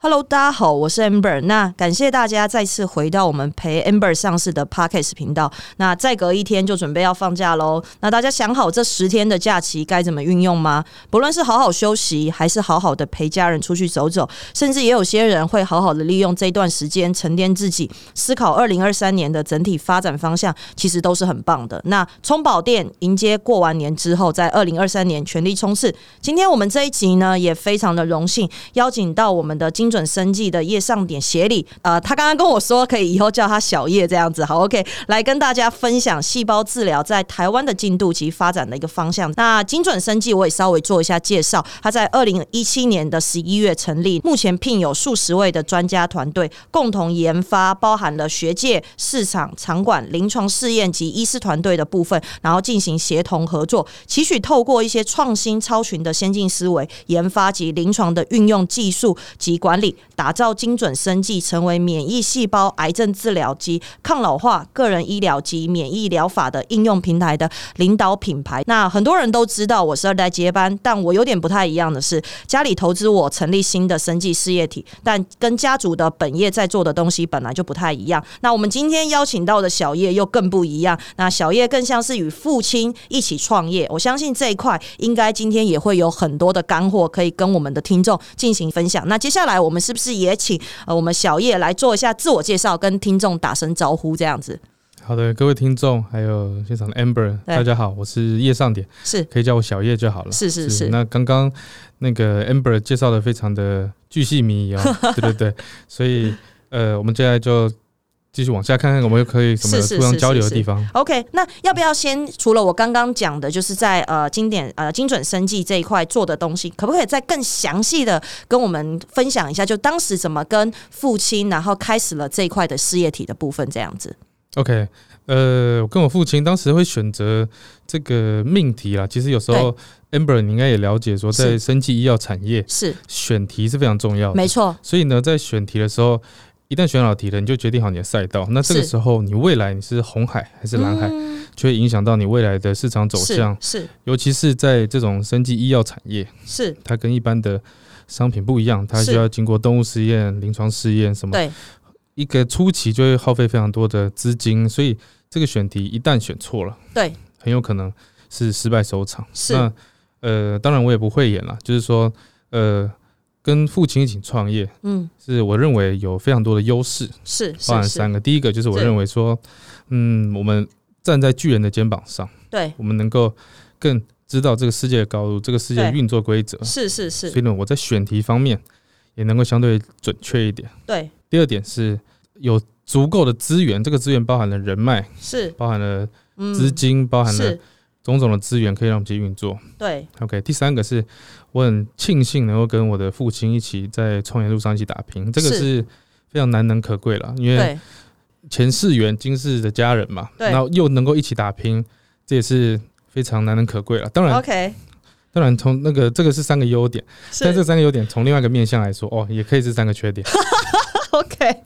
Hello，大家好，我是 Amber。那感谢大家再次回到我们陪 Amber 上市的 Podcast 频道。那再隔一天就准备要放假喽。那大家想好这十天的假期该怎么运用吗？不论是好好休息，还是好好的陪家人出去走走，甚至也有些人会好好的利用这段时间沉淀自己，思考二零二三年的整体发展方向，其实都是很棒的。那充饱电，迎接过完年之后，在二零二三年全力冲刺。今天我们这一集呢，也非常的荣幸邀请到我们的精准生计的叶上点协理，呃，他刚刚跟我说可以以后叫他小叶这样子，好，OK，来跟大家分享细胞治疗在台湾的进度及发展的一个方向。那精准生计我也稍微做一下介绍，他在二零一七年的十一月成立，目前聘有数十位的专家团队，共同研发包含了学界、市场、场馆、临床试验及医师团队的部分，然后进行协同合作，期许透过一些创新超群的先进思维，研发及临床的运用技术及管理。打造精准生计，成为免疫细胞癌症治疗及抗老化个人医疗及免疫疗法的应用平台的领导品牌。那很多人都知道我是二代接班，但我有点不太一样的是，家里投资我成立新的生计事业体，但跟家族的本业在做的东西本来就不太一样。那我们今天邀请到的小叶又更不一样。那小叶更像是与父亲一起创业，我相信这一块应该今天也会有很多的干货可以跟我们的听众进行分享。那接下来我们是不是？也请呃我们小叶来做一下自我介绍，跟听众打声招呼，这样子。好的，各位听众，还有现场的 Amber，大家好，我是叶尚典，是可以叫我小叶就好了。是是是。那刚刚那个 Amber 介绍的非常的巨细靡遗哦，对对对，所以呃，我们接下来就。继续往下看看，我们又可以什么互相交流的地方？OK，那要不要先除了我刚刚讲的，就是在呃经典呃精准生计这一块做的东西，可不可以再更详细的跟我们分享一下？就当时怎么跟父亲，然后开始了这一块的事业体的部分，这样子？OK，呃，我跟我父亲当时会选择这个命题啦。其实有时候 Amber 你应该也了解，说在生计医药产业是选题是非常重要的，没错。所以呢，在选题的时候。一旦选好题了，你就决定好你的赛道。那这个时候，你未来你是红海还是蓝海，就会影响到你未来的市场走向。是，尤其是在这种生技医药产业，是它跟一般的商品不一样，它需要经过动物实验、临床试验什么。对，一个初期就会耗费非常多的资金，所以这个选题一旦选错了，对，很有可能是失败收场。是，那呃，当然我也不会演了，就是说呃。跟父亲一起创业，嗯，是我认为有非常多的优势，是包含三个。第一个就是我认为说，嗯，我们站在巨人的肩膀上，对，我们能够更知道这个世界的高度，这个世界运作规则，是是是。所以呢，我在选题方面也能够相对准确一点。对。第二点是有足够的资源，这个资源包含了人脉，是包含了资金，包含了。种种的资源可以让我们去运作。对，OK。第三个是我很庆幸能够跟我的父亲一起在创业路上一起打拼，这个是非常难能可贵了。因为前世缘今世的家人嘛，然后又能够一起打拼，这也是非常难能可贵了。当然，OK。当然，从那个这个是三个优点，但这三个优点从另外一个面向来说，哦，也可以是三个缺点。OK，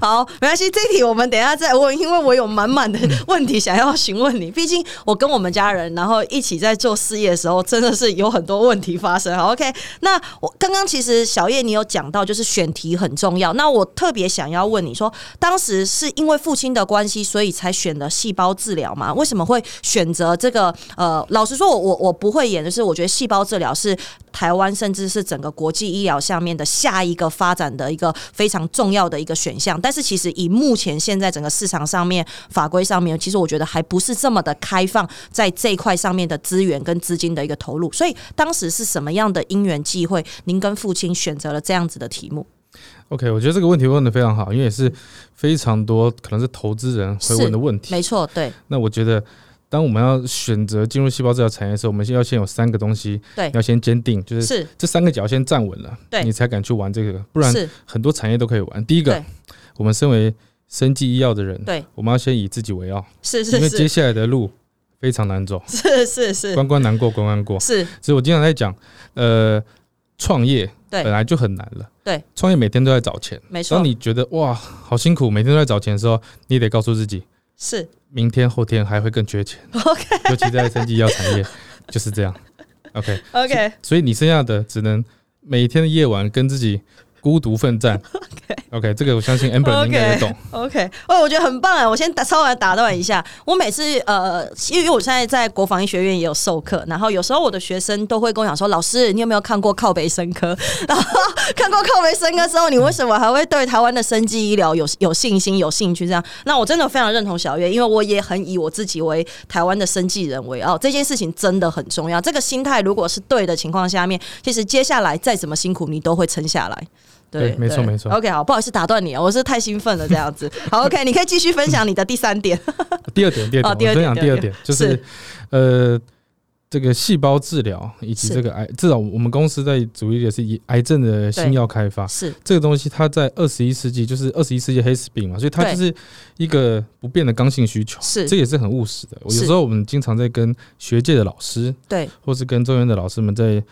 好，没关系，这题我们等一下再问，因为我有满满的问题想要询问你。毕竟我跟我们家人，然后一起在做事业的时候，真的是有很多问题发生。好，OK，那我刚刚其实小叶你有讲到，就是选题很重要。那我特别想要问你说，当时是因为父亲的关系，所以才选的细胞治疗吗？为什么会选择这个？呃，老实说，我我我不会演，就是我觉得细胞治疗是台湾甚至是整个国际医疗下面的下一个发展的一个非常重。重要的一个选项，但是其实以目前现在整个市场上面法规上面，其实我觉得还不是这么的开放，在这一块上面的资源跟资金的一个投入。所以当时是什么样的因缘际会，您跟父亲选择了这样子的题目？OK，我觉得这个问题问的非常好，因为也是非常多可能是投资人会问的问题。没错，对。那我觉得。当我们要选择进入细胞治疗产业的时候，我们先要先有三个东西，对，要先坚定，就是。这三个脚先站稳了，对，你才敢去玩这个，不然很多产业都可以玩。第一个，我们身为生技医药的人，对，我们要先以自己为傲，是是，因为接下来的路非常难走，是是是，关关难过关关过，是。所以我经常在讲，呃，创业对。本来就很难了，对，创业每天都在找钱，没错。当你觉得哇好辛苦，每天都在找钱的时候，你得告诉自己。是，明天后天还会更缺钱。OK，尤其在生技药产业 就是这样。OK，OK，所以你剩下的只能每天的夜晚跟自己孤独奋战。OK，OK，这个我相信 Amber 应该也懂。OK，哦，我觉得很棒啊！我先打稍微打断一下，我每次呃，因为我现在在国防医学院也有授课，然后有时候我的学生都会跟我讲说：“老师，你有没有看过靠北生科？然后看过靠北生科之后，你为什么还会对台湾的生技医疗有有信心、有兴趣？这样？那我真的非常认同小月，因为我也很以我自己为台湾的生技人为傲，这件事情真的很重要。这个心态如果是对的情况下面，其实接下来再怎么辛苦，你都会撑下来。对，没错没错。OK，好，不好意思打断你啊，我是太兴奋了这样子。好，OK，你可以继续分享你的第三点。第二点，第二点，我分享第二点就是呃，这个细胞治疗以及这个癌，至少我们公司在主力的是以癌症的新药开发。是这个东西，它在二十一世纪就是二十一世纪黑死病嘛，所以它就是一个不变的刚性需求。是，这也是很务实的。有时候我们经常在跟学界的老师，对，或是跟中原的老师们在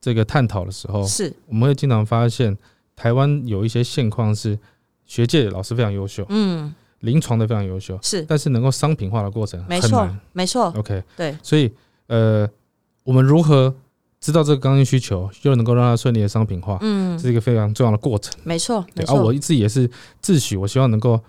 这个探讨的时候，是我们会经常发现。台湾有一些现况是学界老师非常优秀，嗯，临床的非常优秀，是，但是能够商品化的过程没错，没错，OK，对，所以呃，我们如何知道这个刚性需求，又能够让它顺利的商品化，嗯，是一个非常重要的过程，没错，对，而我一直也是自诩，我希望能够。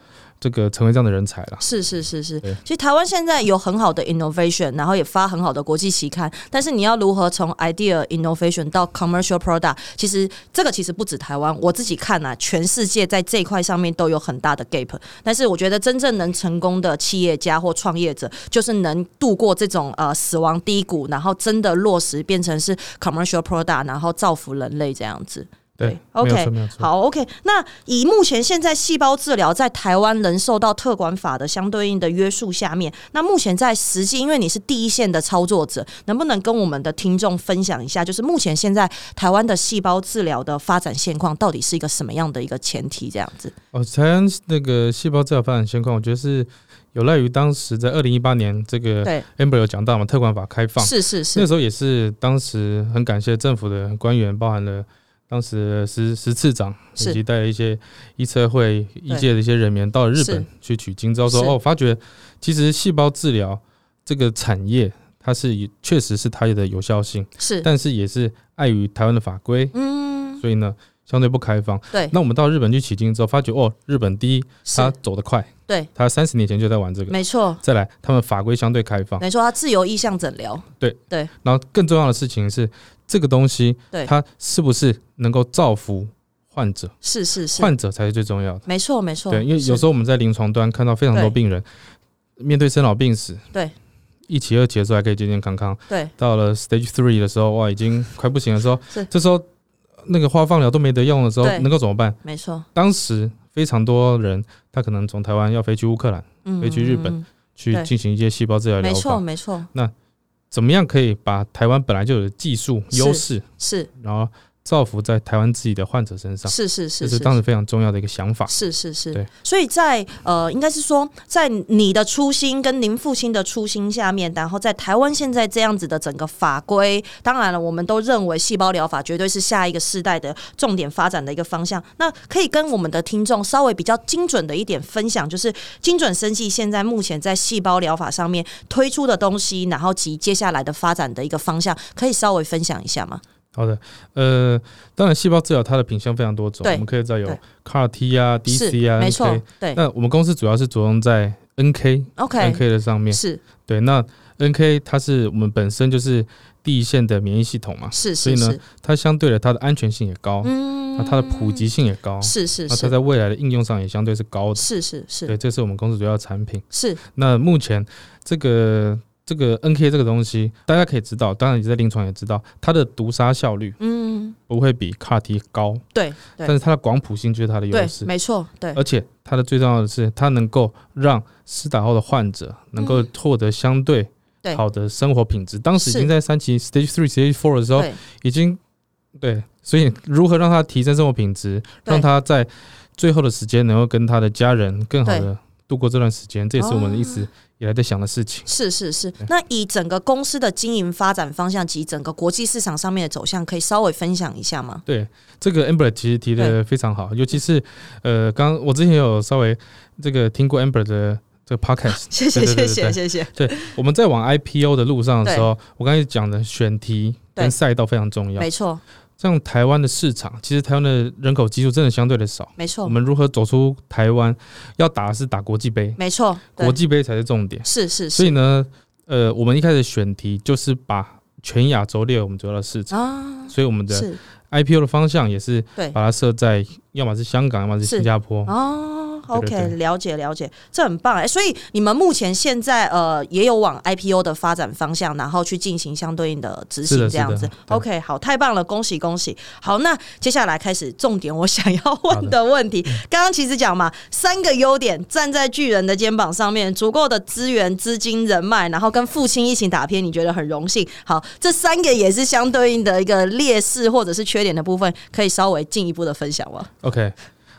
这个成为这样的人才了，是是是是。其实台湾现在有很好的 innovation，然后也发很好的国际期刊。但是你要如何从 idea innovation 到 commercial product，其实这个其实不止台湾，我自己看啊，全世界在这一块上面都有很大的 gap。但是我觉得真正能成功的企业家或创业者，就是能度过这种呃死亡低谷，然后真的落实变成是 commercial product，然后造福人类这样子。对，OK，好，OK。那以目前现在细胞治疗在台湾能受到特管法的相对应的约束下面，那目前在实际，因为你是第一线的操作者，能不能跟我们的听众分享一下，就是目前现在台湾的细胞治疗的发展现况到底是一个什么样的一个前提？这样子。哦，台湾那个细胞治疗发展现况，我觉得是有赖于当时在二零一八年这个 Amber 有讲到嘛，特管法开放，是是是，那时候也是当时很感谢政府的官员，包含了。当时十十次长以及带了一些医测会医界的一些人员到了日本去取经，之后说哦，发觉其实细胞治疗这个产业它是确实是它的有效性是，但是也是碍于台湾的法规，嗯，所以呢相对不开放。对，那我们到日本去取经之后，发觉哦，日本第一它走得快，对，它三十年前就在玩这个，没错。再来，他们法规相对开放，没错，它自由意向诊疗，对。对。然后更重要的事情是。这个东西，对。它是不是能够造福患者？是是是，患者才是最重要的。没错没错。对，因为有时候我们在临床端看到非常多病人面对生老病死，对，一期二期的时候还可以健健康康，对，到了 stage three 的时候，哇，已经快不行的时候，这时候那个花放疗都没得用的时候，能够怎么办？没错。当时非常多人，他可能从台湾要飞去乌克兰，飞去日本去进行一些细胞治疗疗法，没错没错。那怎么样可以把台湾本来就有的技术优势是，然后。造福在台湾自己的患者身上，是是是，这是当时非常重要的一个想法。是是是，对。所以在呃，应该是说，在你的初心跟您父亲的初心下面，然后在台湾现在这样子的整个法规，当然了，我们都认为细胞疗法绝对是下一个世代的重点发展的一个方向。那可以跟我们的听众稍微比较精准的一点分享，就是精准生计现在目前在细胞疗法上面推出的东西，然后及接下来的发展的一个方向，可以稍微分享一下吗？好的，呃，当然，细胞治疗它的品相非常多种，我们可以再有 CAR T 啊、DC 啊、NK。对，那我们公司主要是着重在 NK，OK，NK 的上面。是，对，那 NK 它是我们本身就是第一线的免疫系统嘛，是，所以呢，它相对的它的安全性也高，嗯，那它的普及性也高，是是，那它在未来的应用上也相对是高的，是是是，对，这是我们公司主要的产品。是，那目前这个。这个 N K 这个东西，大家可以知道，当然你在临床也知道，它的毒杀效率，嗯，不会比 CAR T 高，对，但是它的广谱性就是它的优势，没错，对，而且它的最重要的是，它能够让施打后的患者能够获得相对好的生活品质。当时已经在三期 Stage Three、Stage Four 的时候，已经对，所以如何让他提升生活品质，让他在最后的时间能够跟他的家人更好的度过这段时间，这也是我们的意思。也在想的事情。是是是，那以整个公司的经营发展方向及整个国际市场上面的走向，可以稍微分享一下吗？对，这个 Amber 其实提的非常好，尤其是呃，刚我之前有稍微这个听过 Amber 的这个 Podcast，谢谢谢谢谢谢。对，我们在往 IPO 的路上的时候，我刚才讲的选题跟赛道非常重要，没错。像台湾的市场，其实台湾的人口基数真的相对的少。没错，我们如何走出台湾？要打的是打国际杯，没错，国际杯才是重点。是是，所以呢，呃，我们一开始选题就是把全亚洲列为我们主要的市场啊，所以我们的 IPO 的方向也是把它设在，要么是香港，要么是新加坡哦。OK，了解了解，这很棒哎！所以你们目前现在呃也有往 IPO 的发展方向，然后去进行相对应的执行这样子。OK，好，太棒了，恭喜恭喜！好，那接下来开始重点，我想要问的问题，刚刚其实讲嘛，三个优点，站在巨人的肩膀上面，足够的资源、资金、人脉，然后跟父亲一起打拼，你觉得很荣幸。好，这三个也是相对应的一个劣势或者是缺点的部分，可以稍微进一步的分享吗？OK。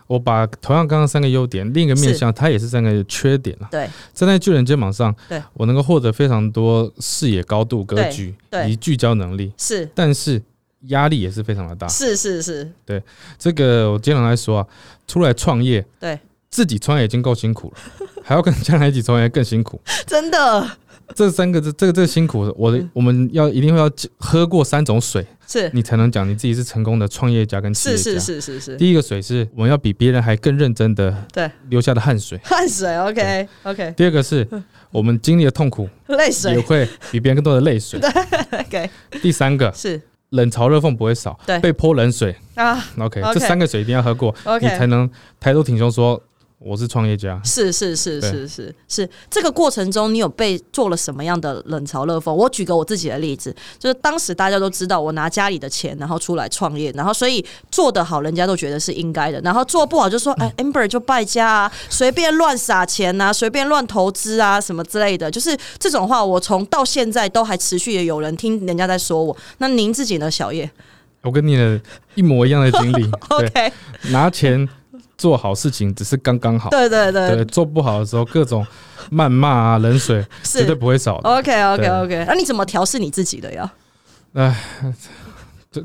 我把同样刚刚三个优点，另一个面向，它也是三个缺点了。对，站在巨人肩膀上，对我能够获得非常多视野高度、格局以及聚焦能力。是，但是压力也是非常的大。是是是，对这个我经常来说啊，出来创业，对自己创业已经够辛苦了，还要跟家人一起创业更辛苦。真的。这三个这这个这个辛苦，我的我们要一定会要喝过三种水，是你才能讲你自己是成功的创业家跟企业家。是是是是是。第一个水是我们要比别人还更认真的对流下的汗水，汗水 OK OK。第二个是我们经历的痛苦，泪水也会比别人更多的泪水。对 OK。第三个是冷嘲热讽不会少，对被泼冷水啊 OK。这三个水一定要喝过你才能抬头挺胸说。我是创业家，是是是是是是。这个过程中，你有被做了什么样的冷嘲热讽？我举个我自己的例子，就是当时大家都知道我拿家里的钱，然后出来创业，然后所以做得好，人家都觉得是应该的；然后做不好，就说哎，amber 就败家啊，随便乱撒钱啊，随便乱投资啊，什么之类的。就是这种话，我从到现在都还持续的有人听人家在说我。那您自己呢，小叶？我跟你的一模一样的经历。OK，拿钱。做好事情只是刚刚好，对对对，做不好的时候各种谩骂啊、冷水 绝对不会少的。OK OK OK，那你怎么调试你自己的呀？哎，这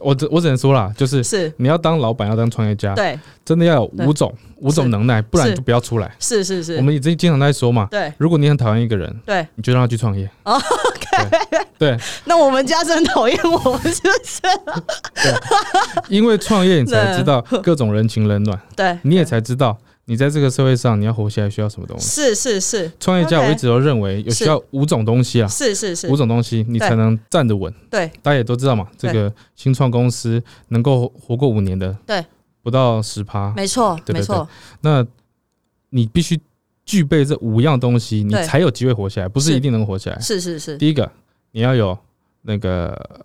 我只我只能说啦，就是是。你要当老板，要当创业家，对，真的要有五种五种能耐，不然就不要出来。是是是，我们已经经常在说嘛，对，如果你很讨厌一个人，对，你就让他去创业。对，那我们家真讨厌我们，是不是？对，因为创业你才知道 各种人情冷暖，对，你也才知道你在这个社会上你要活下来需要什么东西。是是是，创业家我一直都认为有需要五种东西啊，是是是，五种东西你才能站得稳。对，大家也都知道嘛，这个新创公司能够活过五年的，对，不到十趴，没错，没错。那你必须具备这五样东西，你才有机会活下来，不是一定能活下来。是是是，第一个。你要有那个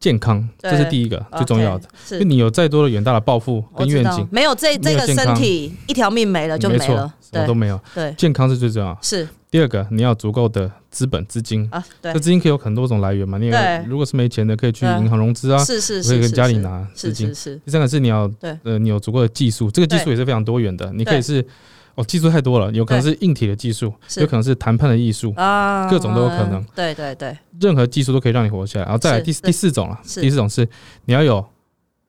健康，这是第一个最重要的。就你有再多的远大的抱负跟愿景，没有这这个身体，一条命没了就没了，什么都没有。对，健康是最重要。是第二个，你要足够的资本资金啊。对，这资金可以有很多种来源嘛。你如果是没钱的，可以去银行融资啊。是是是，可以跟家里拿资金。是第三个是你要对呃，你有足够的技术，这个技术也是非常多元的。你可以是。哦，技术太多了，有可能是硬体的技术，有可能是谈判的艺术啊，各种都有可能。对对对，任何技术都可以让你活下来。然后再来第第四种了，第四种是你要有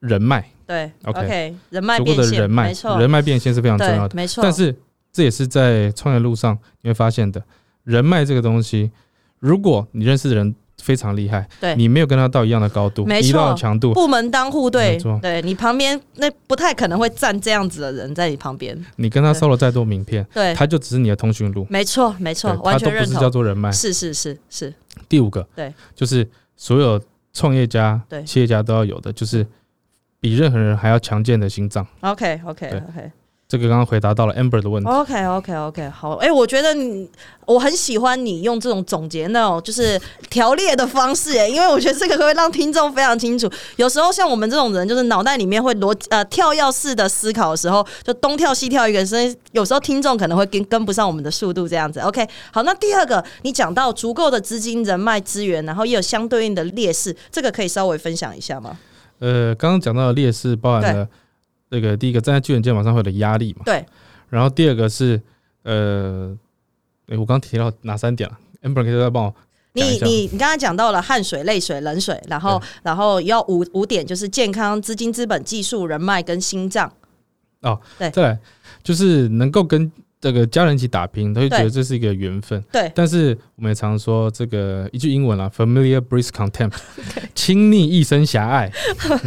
人脉。对，OK，人脉足够的人脉，没错，人脉变现是非常重要的，没错。但是这也是在创业路上你会发现的，人脉这个东西，如果你认识的人。非常厉害，对你没有跟他到一样的高度，一样的强度，部门当户对，对你旁边那不太可能会站这样子的人在你旁边。你跟他收了再多名片，对，他就只是你的通讯录。没错，没错，完全不是。叫做人脉，是是是是。第五个，对，就是所有创业家、对企业家都要有的，就是比任何人还要强健的心脏。OK OK OK。这个刚刚回答到了 Amber 的问题。OK OK OK，好，哎，我觉得你我很喜欢你用这种总结那种就是条列的方式，哎，因为我觉得这个会让听众非常清楚。有时候像我们这种人，就是脑袋里面会逻呃跳跃式的思考的时候，就东跳西跳一个，所以有时候听众可能会跟跟不上我们的速度这样子。OK，好，那第二个你讲到足够的资金、人脉、资源，然后也有相对应的劣势，这个可以稍微分享一下吗？呃，刚刚讲到的劣势包含了。这个第一个站在巨人肩膀上会有压力嘛？对。然后第二个是呃，哎，我刚提到哪三点了？Amber 可以再帮我你你你刚才讲到了汗水、泪水、冷水，然后然后要五五点就是健康、资金、资本、技术、人脉跟心脏。哦，对。再来就是能够跟这个家人一起打拼，他会觉得这是一个缘分。对，但是我们也常说这个一句英文啊，familiar breeds contempt，亲昵一生狭隘，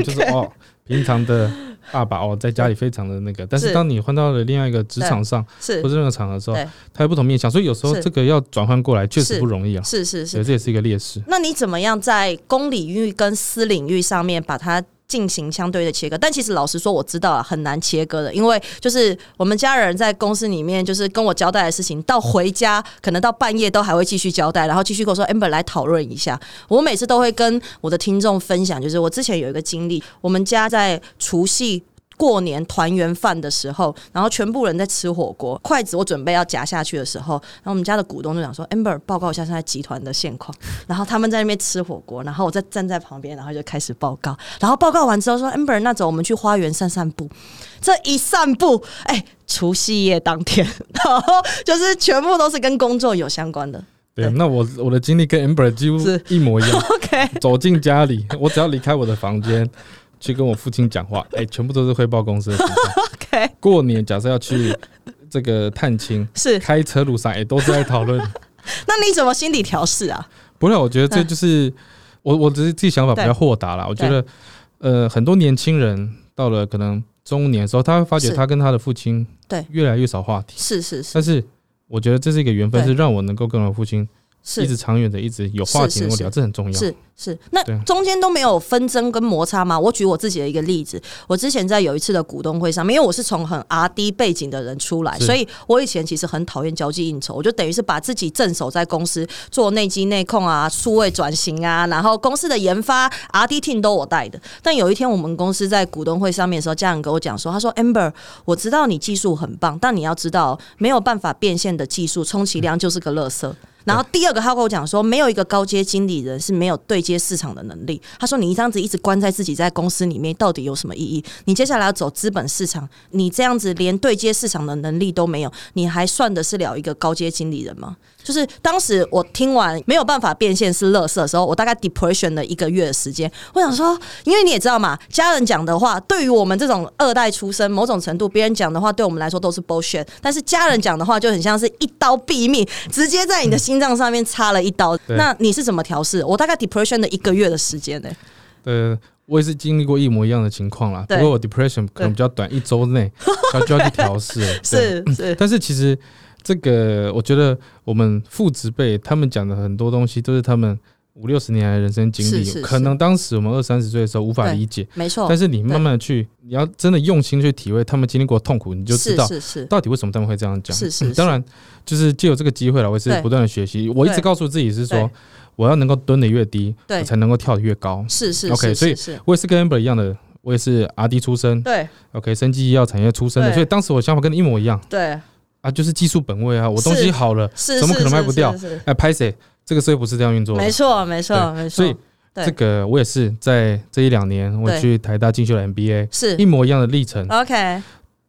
就是哦，平常的。爸爸哦，在家里非常的那个，但是当你换到了另外一个职场上，是或者任何场合的时候，他有不同面向，所以有时候这个要转换过来确实不容易啊。是是是，这也是一个劣势。那你怎么样在公领域跟私领域上面把它？进行相对的切割，但其实老实说，我知道啊，很难切割的，因为就是我们家人在公司里面，就是跟我交代的事情，到回家可能到半夜都还会继续交代，然后继续跟我说，amber 来讨论一下。我每次都会跟我的听众分享，就是我之前有一个经历，我们家在除夕。过年团圆饭的时候，然后全部人在吃火锅，筷子我准备要夹下去的时候，然后我们家的股东就想说：“amber，报告一下现在集团的现况。”然后他们在那边吃火锅，然后我在站在旁边，然后就开始报告。然后报告完之后说：“amber，那走，我们去花园散散步。”这一散步，哎，除夕夜当天，然后就是全部都是跟工作有相关的。对，那我我的经历跟 amber 几乎是一模一样。OK，走进家里，我只要离开我的房间。去跟我父亲讲话，哎，全部都是汇报公司的。OK，过年假设要去这个探亲，是开车路上，哎，都是在讨论。那你怎么心理调试啊？不是，我觉得这 就是我，我只是自己想法比较豁达啦。我觉得，呃，很多年轻人到了可能中年的时候，他会发觉他跟他的父亲对越来越少话题。是是是，但是我觉得这是一个缘分，是让我能够跟我父亲。一直长远的，一直有话题能够聊，这很重要。是是，那中间都没有纷争跟摩擦吗？我举我自己的一个例子，我之前在有一次的股东会上面，因为我是从很 R D 背景的人出来，所以我以前其实很讨厌交际应酬，我就等于是把自己镇守在公司做内机内控啊、数位转型啊，然后公司的研发 R D team 都我带的。但有一天我们公司在股东会上面的时候，家人跟我讲说，他说 Amber，我知道你技术很棒，但你要知道没有办法变现的技术，充其量就是个垃圾。然后第二个，他跟我讲说，没有一个高阶经理人是没有对接市场的能力。他说，你这样子一直关在自己在公司里面，到底有什么意义？你接下来要走资本市场，你这样子连对接市场的能力都没有，你还算得是了一个高阶经理人吗？就是当时我听完没有办法变现是乐色的时候，我大概 depression 了一个月的时间。我想说，因为你也知道嘛，家人讲的话，对于我们这种二代出身，某种程度别人讲的话，对我们来说都是 bullshit。但是家人讲的话就很像是一刀毙命，直接在你的心脏上面插了一刀。那你是怎么调试？我大概 depression 了一个月的时间呢？呃，我也是经历过一模一样的情况啦。不过我 depression 可能比较短，一周内要 就要去调试。是是，但是其实。这个我觉得我们父执辈他们讲的很多东西都是他们五六十年来人生经历，可能当时我们二三十岁的时候无法理解，没错。但是你慢慢的去，你要真的用心去体会他们经历过痛苦，你就知道是是到底为什么他们会这样讲。是是，当然就是借有这个机会了，我也是不断的学习。我一直告诉自己是说，我要能够蹲的越低，我才能够跳的越高。是是，OK。所以我也是跟 Amber 一样的，我也是 RD 出身，对，OK，生技医药产业出身的，所以当时我想法跟你一模一样，对。啊，就是技术本位啊！我东西好了，怎么可能卖不掉？哎，拍谁？这个社会不是这样运作的。没错，没错，没错。所以这个我也是在这一两年，我去台大进修了 MBA，是一模一样的历程。OK。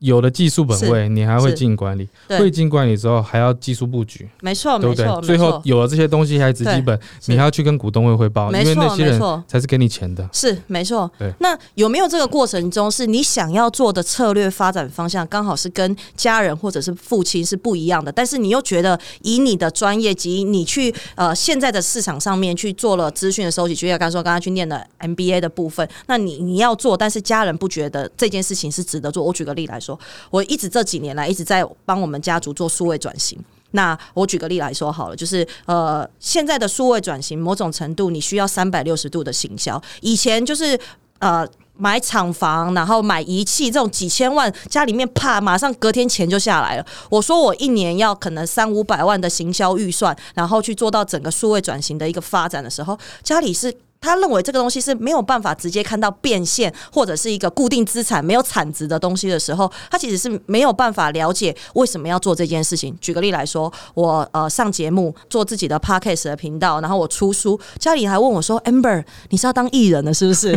有了技术本位，你还会进管理，会进管理之后还要技术布局，没错，对不对？最后有了这些东西还是基本，你还要去跟股东会汇报，因为那些人才是给你钱的，是没错。对，那有没有这个过程中是你想要做的策略发展方向，刚好是跟家人或者是父亲是不一样的？但是你又觉得以你的专业及你去呃现在的市场上面去做了资讯的收集，就像刚说刚刚去念的 MBA 的部分，那你你要做，但是家人不觉得这件事情是值得做。我举个例来说。我一直这几年来一直在帮我们家族做数位转型。那我举个例来说好了，就是呃，现在的数位转型，某种程度你需要三百六十度的行销。以前就是呃买厂房，然后买仪器这种几千万，家里面啪马上隔天钱就下来了。我说我一年要可能三五百万的行销预算，然后去做到整个数位转型的一个发展的时候，家里是。他认为这个东西是没有办法直接看到变现，或者是一个固定资产没有产值的东西的时候，他其实是没有办法了解为什么要做这件事情。举个例来说，我呃上节目做自己的 podcast 的频道，然后我出书，家里还问我说：“amber，你是要当艺人的，是不是？”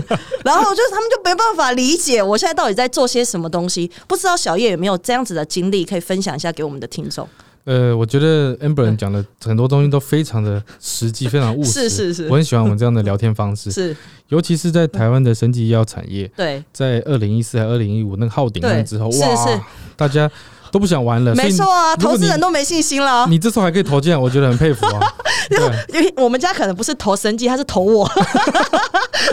然后就是他们就没办法理解我现在到底在做些什么东西。不知道小叶有没有这样子的经历可以分享一下给我们的听众？呃，我觉得 Amber 讲的很多东西都非常的实际，非常务实。是是是，我很喜欢我们这样的聊天方式。是，尤其是在台湾的升级医药产业。对，在二零一四还二零一五那个号顶之后，哇，大家都不想玩了。没错啊，投资人都没信心了。你这时候还可以投进来，我觉得很佩服啊。因为我们家可能不是投神机，他是投我，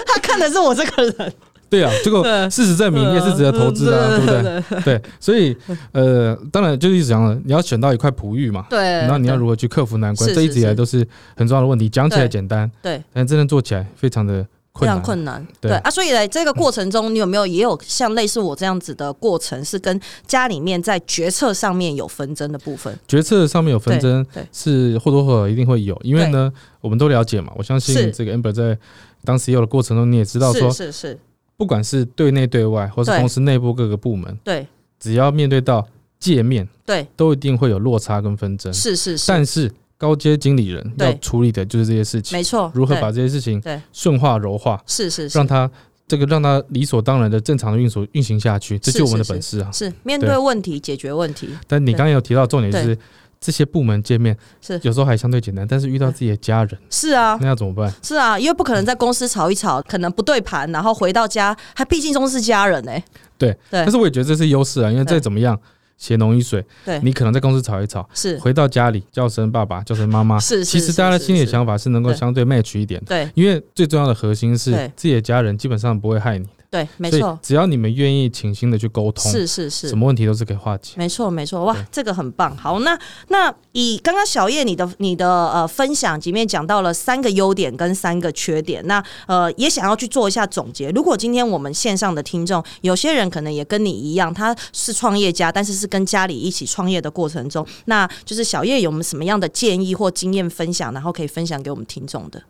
他看的是我这个人。对啊，这个事实证明也是值得投资的，对不对？对，所以呃，当然就是一直讲了，你要选到一块璞玉嘛。对。那你要如何去克服难关？这一直以来都是很重要的问题。讲起来简单，对，但真正做起来非常的非常困难。对啊，所以在这个过程中，你有没有也有像类似我这样子的过程，是跟家里面在决策上面有纷争的部分？决策上面有纷争，是或多或少一定会有，因为呢，我们都了解嘛。我相信这个 Amber 在当时有的过程中，你也知道说，是是。不管是对内对外，或是公司内部各个部门，对，只要面对到界面，对，都一定会有落差跟纷争。是是是。但是高阶经理人要处理的就是这些事情，没错。如何把这些事情对顺化柔化，是是，让他这个让他理所当然的正常的运作运行下去，这就是我们的本事啊。是面对问题解决问题。但你刚刚有提到重点就是。这些部门见面是。有时候还相对简单，但是遇到自己的家人是。啊，那要怎么办？是啊，因为不可能在公司吵一吵，可能不对盘，然后回到家，还毕竟都是家人哎。对对，但是我也觉得这是优势啊，因为再怎么样血浓于水，对，你可能在公司吵一吵，是。回到家里叫声爸爸，叫声妈妈，是其实大家的心理想法是能够相对 match 一点，对，因为最重要的核心是自己的家人基本上不会害你。对，没错，只要你们愿意倾心的去沟通，是是是，什么问题都是可以化解。没错没错，哇，这个很棒。好，那那以刚刚小叶你的你的呃分享，里面讲到了三个优点跟三个缺点，那呃也想要去做一下总结。如果今天我们线上的听众，有些人可能也跟你一样，他是创业家，但是是跟家里一起创业的过程中，那就是小叶有没有什么样的建议或经验分享，然后可以分享给我们听众的？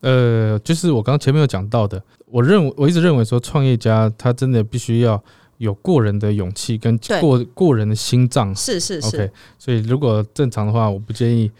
呃，就是我刚刚前面有讲到的，我认为我一直认为说，创业家他真的必须要有过人的勇气跟过过人的心脏，是是是。OK，所以如果正常的话，我不建议，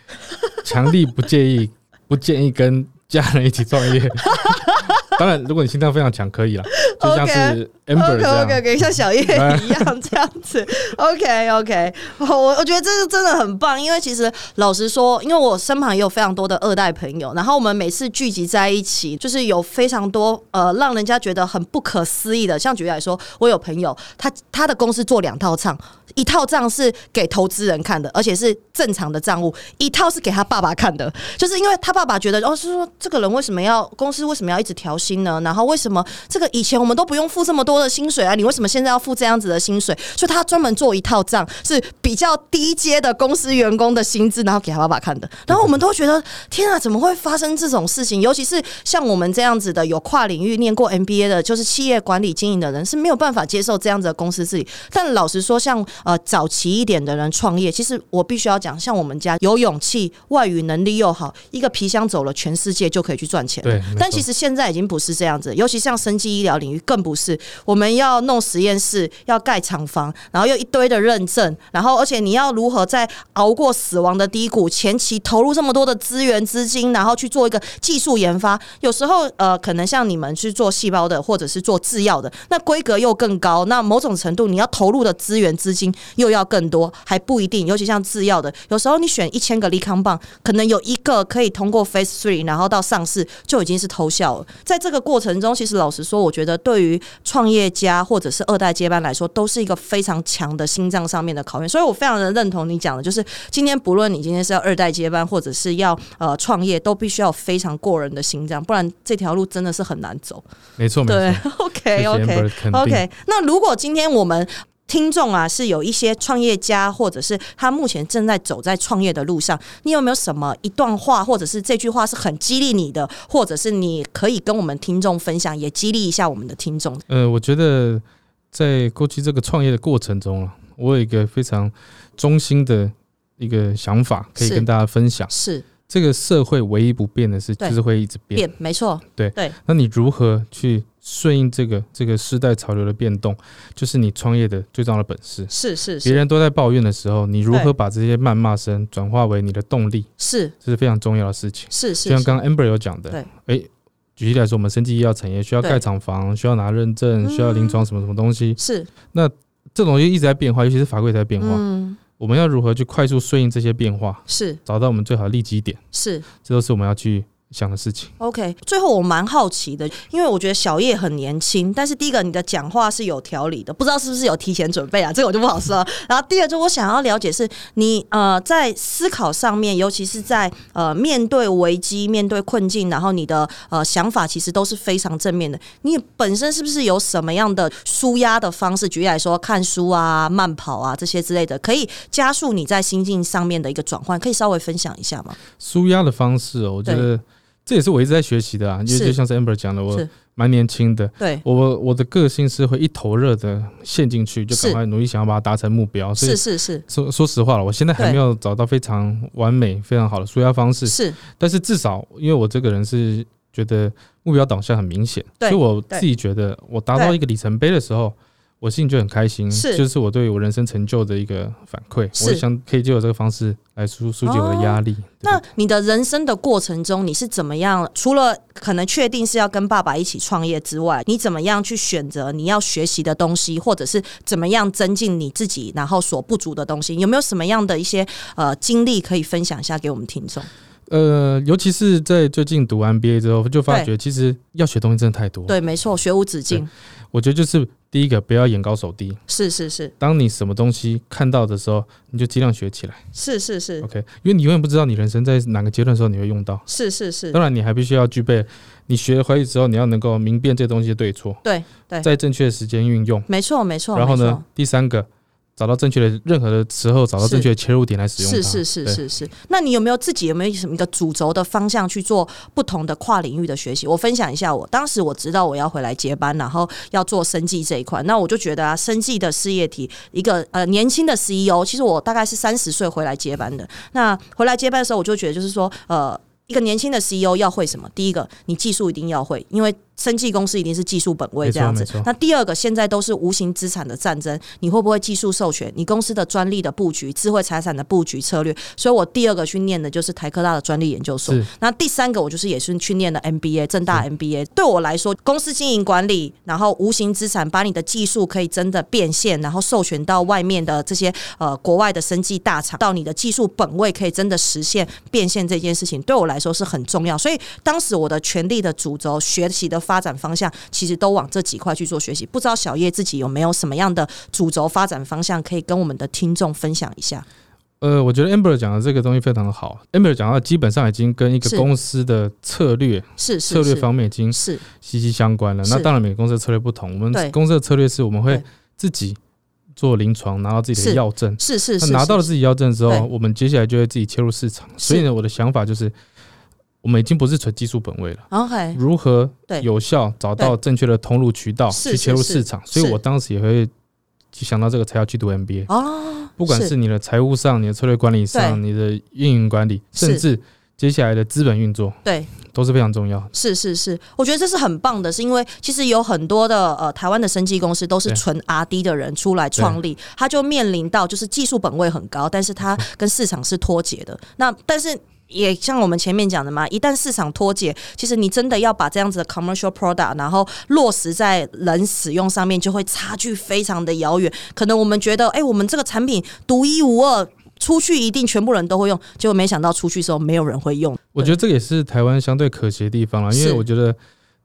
强力不建议，不建议跟家人一起创业。当然，如果你心脏非常强，可以了，就像是 Amber 这样，OK，像小叶 一样这样子。OK，OK，我我觉得这是真的很棒，因为其实老实说，因为我身旁也有非常多的二代朋友，然后我们每次聚集在一起，就是有非常多呃，让人家觉得很不可思议的。像举例来说，我有朋友，他他的公司做两套账，一套账是给投资人看的，而且是正常的账务；一套是给他爸爸看的，就是因为他爸爸觉得，哦，是说这个人为什么要公司为什么要一直调。薪呢？然后为什么这个以前我们都不用付这么多的薪水啊？你为什么现在要付这样子的薪水？所以他专门做一套账，是比较低阶的公司员工的薪资，然后给他爸爸看的。然后我们都觉得天啊，怎么会发生这种事情？尤其是像我们这样子的有跨领域念过 MBA 的，就是企业管理经营的人，是没有办法接受这样子的公司治理。但老实说，像呃早期一点的人创业，其实我必须要讲，像我们家有勇气，外语能力又好，一个皮箱走了全世界就可以去赚钱。对，但其实现在已经不。是这样子，尤其像生技医疗领域更不是。我们要弄实验室，要盖厂房，然后又一堆的认证，然后而且你要如何在熬过死亡的低谷，前期投入这么多的资源资金，然后去做一个技术研发。有时候呃，可能像你们去做细胞的，或者是做制药的，那规格又更高，那某种程度你要投入的资源资金又要更多，还不一定。尤其像制药的，有时候你选一千个利康棒，可能有一个可以通过 Phase Three，然后到上市就已经是偷笑了。在这个过程中，其实老实说，我觉得对于创业家或者是二代接班来说，都是一个非常强的心脏上面的考验。所以我非常的认同你讲的，就是今天不论你今天是要二代接班，或者是要呃创业，都必须要非常过人的心脏，不然这条路真的是很难走。没错，对，OK OK OK。那如果今天我们听众啊，是有一些创业家，或者是他目前正在走在创业的路上。你有没有什么一段话，或者是这句话是很激励你的，或者是你可以跟我们听众分享，也激励一下我们的听众？呃，我觉得在过去这个创业的过程中啊，我有一个非常中心的一个想法，可以跟大家分享。是这个社会唯一不变的是，就是会一直变。没错，对对。那你如何去？顺应这个这个时代潮流的变动，就是你创业的最重要的本事。是是，别人都在抱怨的时候，你如何把这些谩骂声转化为你的动力？是，这是非常重要的事情。是是，就像刚刚 Amber 有讲的，对，哎，举例来说，我们生技医药产业需要盖厂房，需要拿认证，需要临床什么什么东西。是，那这种东西一直在变化，尤其是法规在变化。嗯，我们要如何去快速顺应这些变化？是，找到我们最好的利基点。是，这都是我们要去。想的事情。OK，最后我蛮好奇的，因为我觉得小叶很年轻，但是第一个你的讲话是有条理的，不知道是不是有提前准备啊？这个我就不好说。然后第二，就我想要了解是你呃在思考上面，尤其是在呃面对危机、面对困境，然后你的呃想法其实都是非常正面的。你本身是不是有什么样的舒压的方式？举例来说，看书啊、慢跑啊这些之类的，可以加速你在心境上面的一个转换，可以稍微分享一下吗？舒压的方式哦，我觉得。这也是我一直在学习的啊，因为就像是 Amber 讲的，我蛮年轻的，对。我我的个性是会一头热的陷进去，就赶快努力想要把它达成目标。是是是，说说实话了，我现在还没有找到非常完美、非常好的舒压方式。是，但是至少因为我这个人是觉得目标导向很明显，所以我自己觉得我达到一个里程碑的时候。我心里就很开心，是就是我对我人生成就的一个反馈。我想可以借由这个方式来疏疏解我的压力。那你的人生的过程中，你是怎么样？除了可能确定是要跟爸爸一起创业之外，你怎么样去选择你要学习的东西，或者是怎么样增进你自己然后所不足的东西？有没有什么样的一些呃经历可以分享一下给我们听众？呃，尤其是在最近读完 BA 之后，就发觉其实要学东西真的太多。对，没错，学无止境。我觉得就是第一个，不要眼高手低。是是是。当你什么东西看到的时候，你就尽量学起来。是是是。OK，因为你永远不知道你人生在哪个阶段的时候你会用到。是是是。当然，你还必须要具备，你学会之后，你要能够明辨这东西的对错。对对。在正确的时间运用。没错没错。然后呢，第三个。找到正确的任何的时候，找到正确的切入点来使用是是是是是。那你有没有自己有没有什么一个主轴的方向去做不同的跨领域的学习？我分享一下，我当时我知道我要回来接班，然后要做生计这一块，那我就觉得啊，生计的事业体，一个呃年轻的 CEO，其实我大概是三十岁回来接班的。那回来接班的时候，我就觉得就是说，呃，一个年轻的 CEO 要会什么？第一个，你技术一定要会，因为。生技公司一定是技术本位这样子。那第二个，现在都是无形资产的战争，你会不会技术授权？你公司的专利的布局、智慧财产的布局策略？所以我第二个去念的就是台科大的专利研究所。那第三个，我就是也是去念的 MBA，正大 MBA。对我来说，公司经营管理，然后无形资产，把你的技术可以真的变现，然后授权到外面的这些呃国外的生技大厂，到你的技术本位可以真的实现变现这件事情，对我来说是很重要。所以当时我的权力的主轴学习的。发展方向其实都往这几块去做学习，不知道小叶自己有没有什么样的主轴发展方向，可以跟我们的听众分享一下。呃，我觉得 Amber 讲的这个东西非常的好，Amber 讲到基本上已经跟一个公司的策略是策略方面已经是息息相关了。那当然每个公司的策略不同，我们公司的策略是我们会自己做临床，拿到自己的药证，是是是，拿到了自己药证之后，我们接下来就会自己切入市场。所以呢，我的想法就是。我们已经不是纯技术本位了。OK，如何有效找到正确的通路渠道去切入市场？所以我当时也会想到这个，才要去读 MBA。哦，不管是你的财务上、你的策略管理上、你的运营管理，甚至接下来的资本运作，对，都是非常重要。是是是，我觉得这是很棒的，是因为其实有很多的呃台湾的生技公司都是纯 RD 的人出来创立，他就面临到就是技术本位很高，但是他 跟市场是脱节的。那但是。也像我们前面讲的嘛，一旦市场脱节，其实你真的要把这样子的 commercial product，然后落实在人使用上面，就会差距非常的遥远。可能我们觉得，哎，我们这个产品独一无二，出去一定全部人都会用，结果没想到出去时候没有人会用。我觉得这个也是台湾相对可惜的地方了，因为我觉得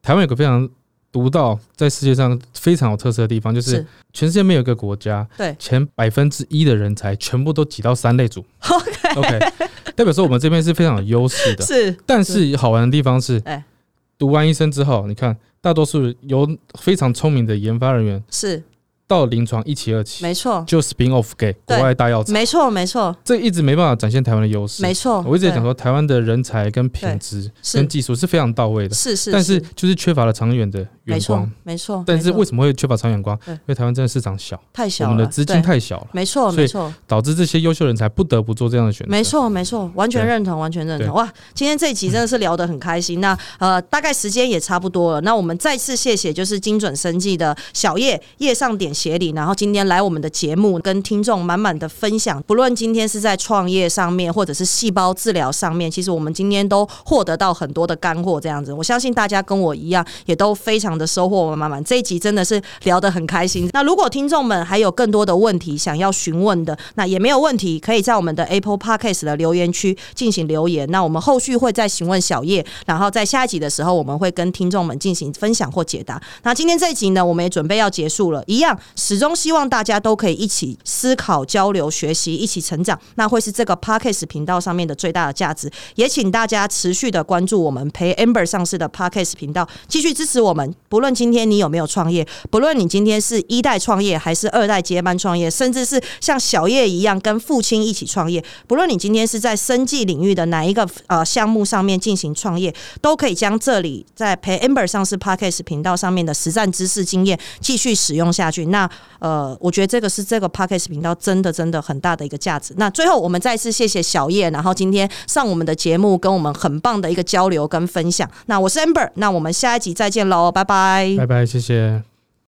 台湾有个非常。独到在世界上非常有特色的地方，就是全世界没有一个国家，对前百分之一的人才全部都挤到三类组。OK，代表说我们这边是非常有优势的。是，但是好玩的地方是，哎，读完医生之后，你看大多数有非常聪明的研发人员是。到临床一期二期，没错，就 spin off 给国外大药厂，没错没错，这一直没办法展现台湾的优势，没错。我一直在讲说，台湾的人才跟品质跟技术是非常到位的，是是，但是。就是缺乏了长远的眼光，没错。但是为什么会缺乏长远光？因为台湾真的市场小，太小，我们的资金太小了，没错没错，导致这些优秀人才不得不做这样的选择。没错没错，完全认同，完全认同。哇，今天这一集真的是聊得很开心。那呃，大概时间也差不多了，那我们再次谢谢就是精准生计的小叶叶上点协理，然后今天。来我们的节目，跟听众满满的分享。不论今天是在创业上面，或者是细胞治疗上面，其实我们今天都获得到很多的干货。这样子，我相信大家跟我一样，也都非常的。收获满满。这一集真的是聊得很开心。那如果听众们还有更多的问题想要询问的，那也没有问题，可以在我们的 Apple Podcast 的留言区进行留言。那我们后续会再询问小叶，然后在下一集的时候，我们会跟听众们进行分享或解答。那今天这一集呢，我们也准备要结束了，一样始终希望大家都可以一起思考、交流、学习，一起成长。那会是这个 Podcast 频道上面的最大的价值。也请大家持续的关注我们陪 Amber 上市的 Podcast 频道，继续支持我们。不论今天你有没有创业，不论你今天是一代创业还是二代接班创业，甚至是像小叶一样跟父亲一起创业，不论你今天是在生计领域的哪一个呃项目上面进行创业，都可以将这里在陪 Amber 上市 Podcast 频道上面的实战知识经验继续使用下去。那呃，我觉得这个是这个 Podcast 频道真的真的很大的一个价值。那最后我们再次谢谢小叶，然后今天上我们的节目跟我们很棒的一个交流跟分享。那我是 Amber，那我们下一集再见喽，拜拜拜，拜拜，谢谢。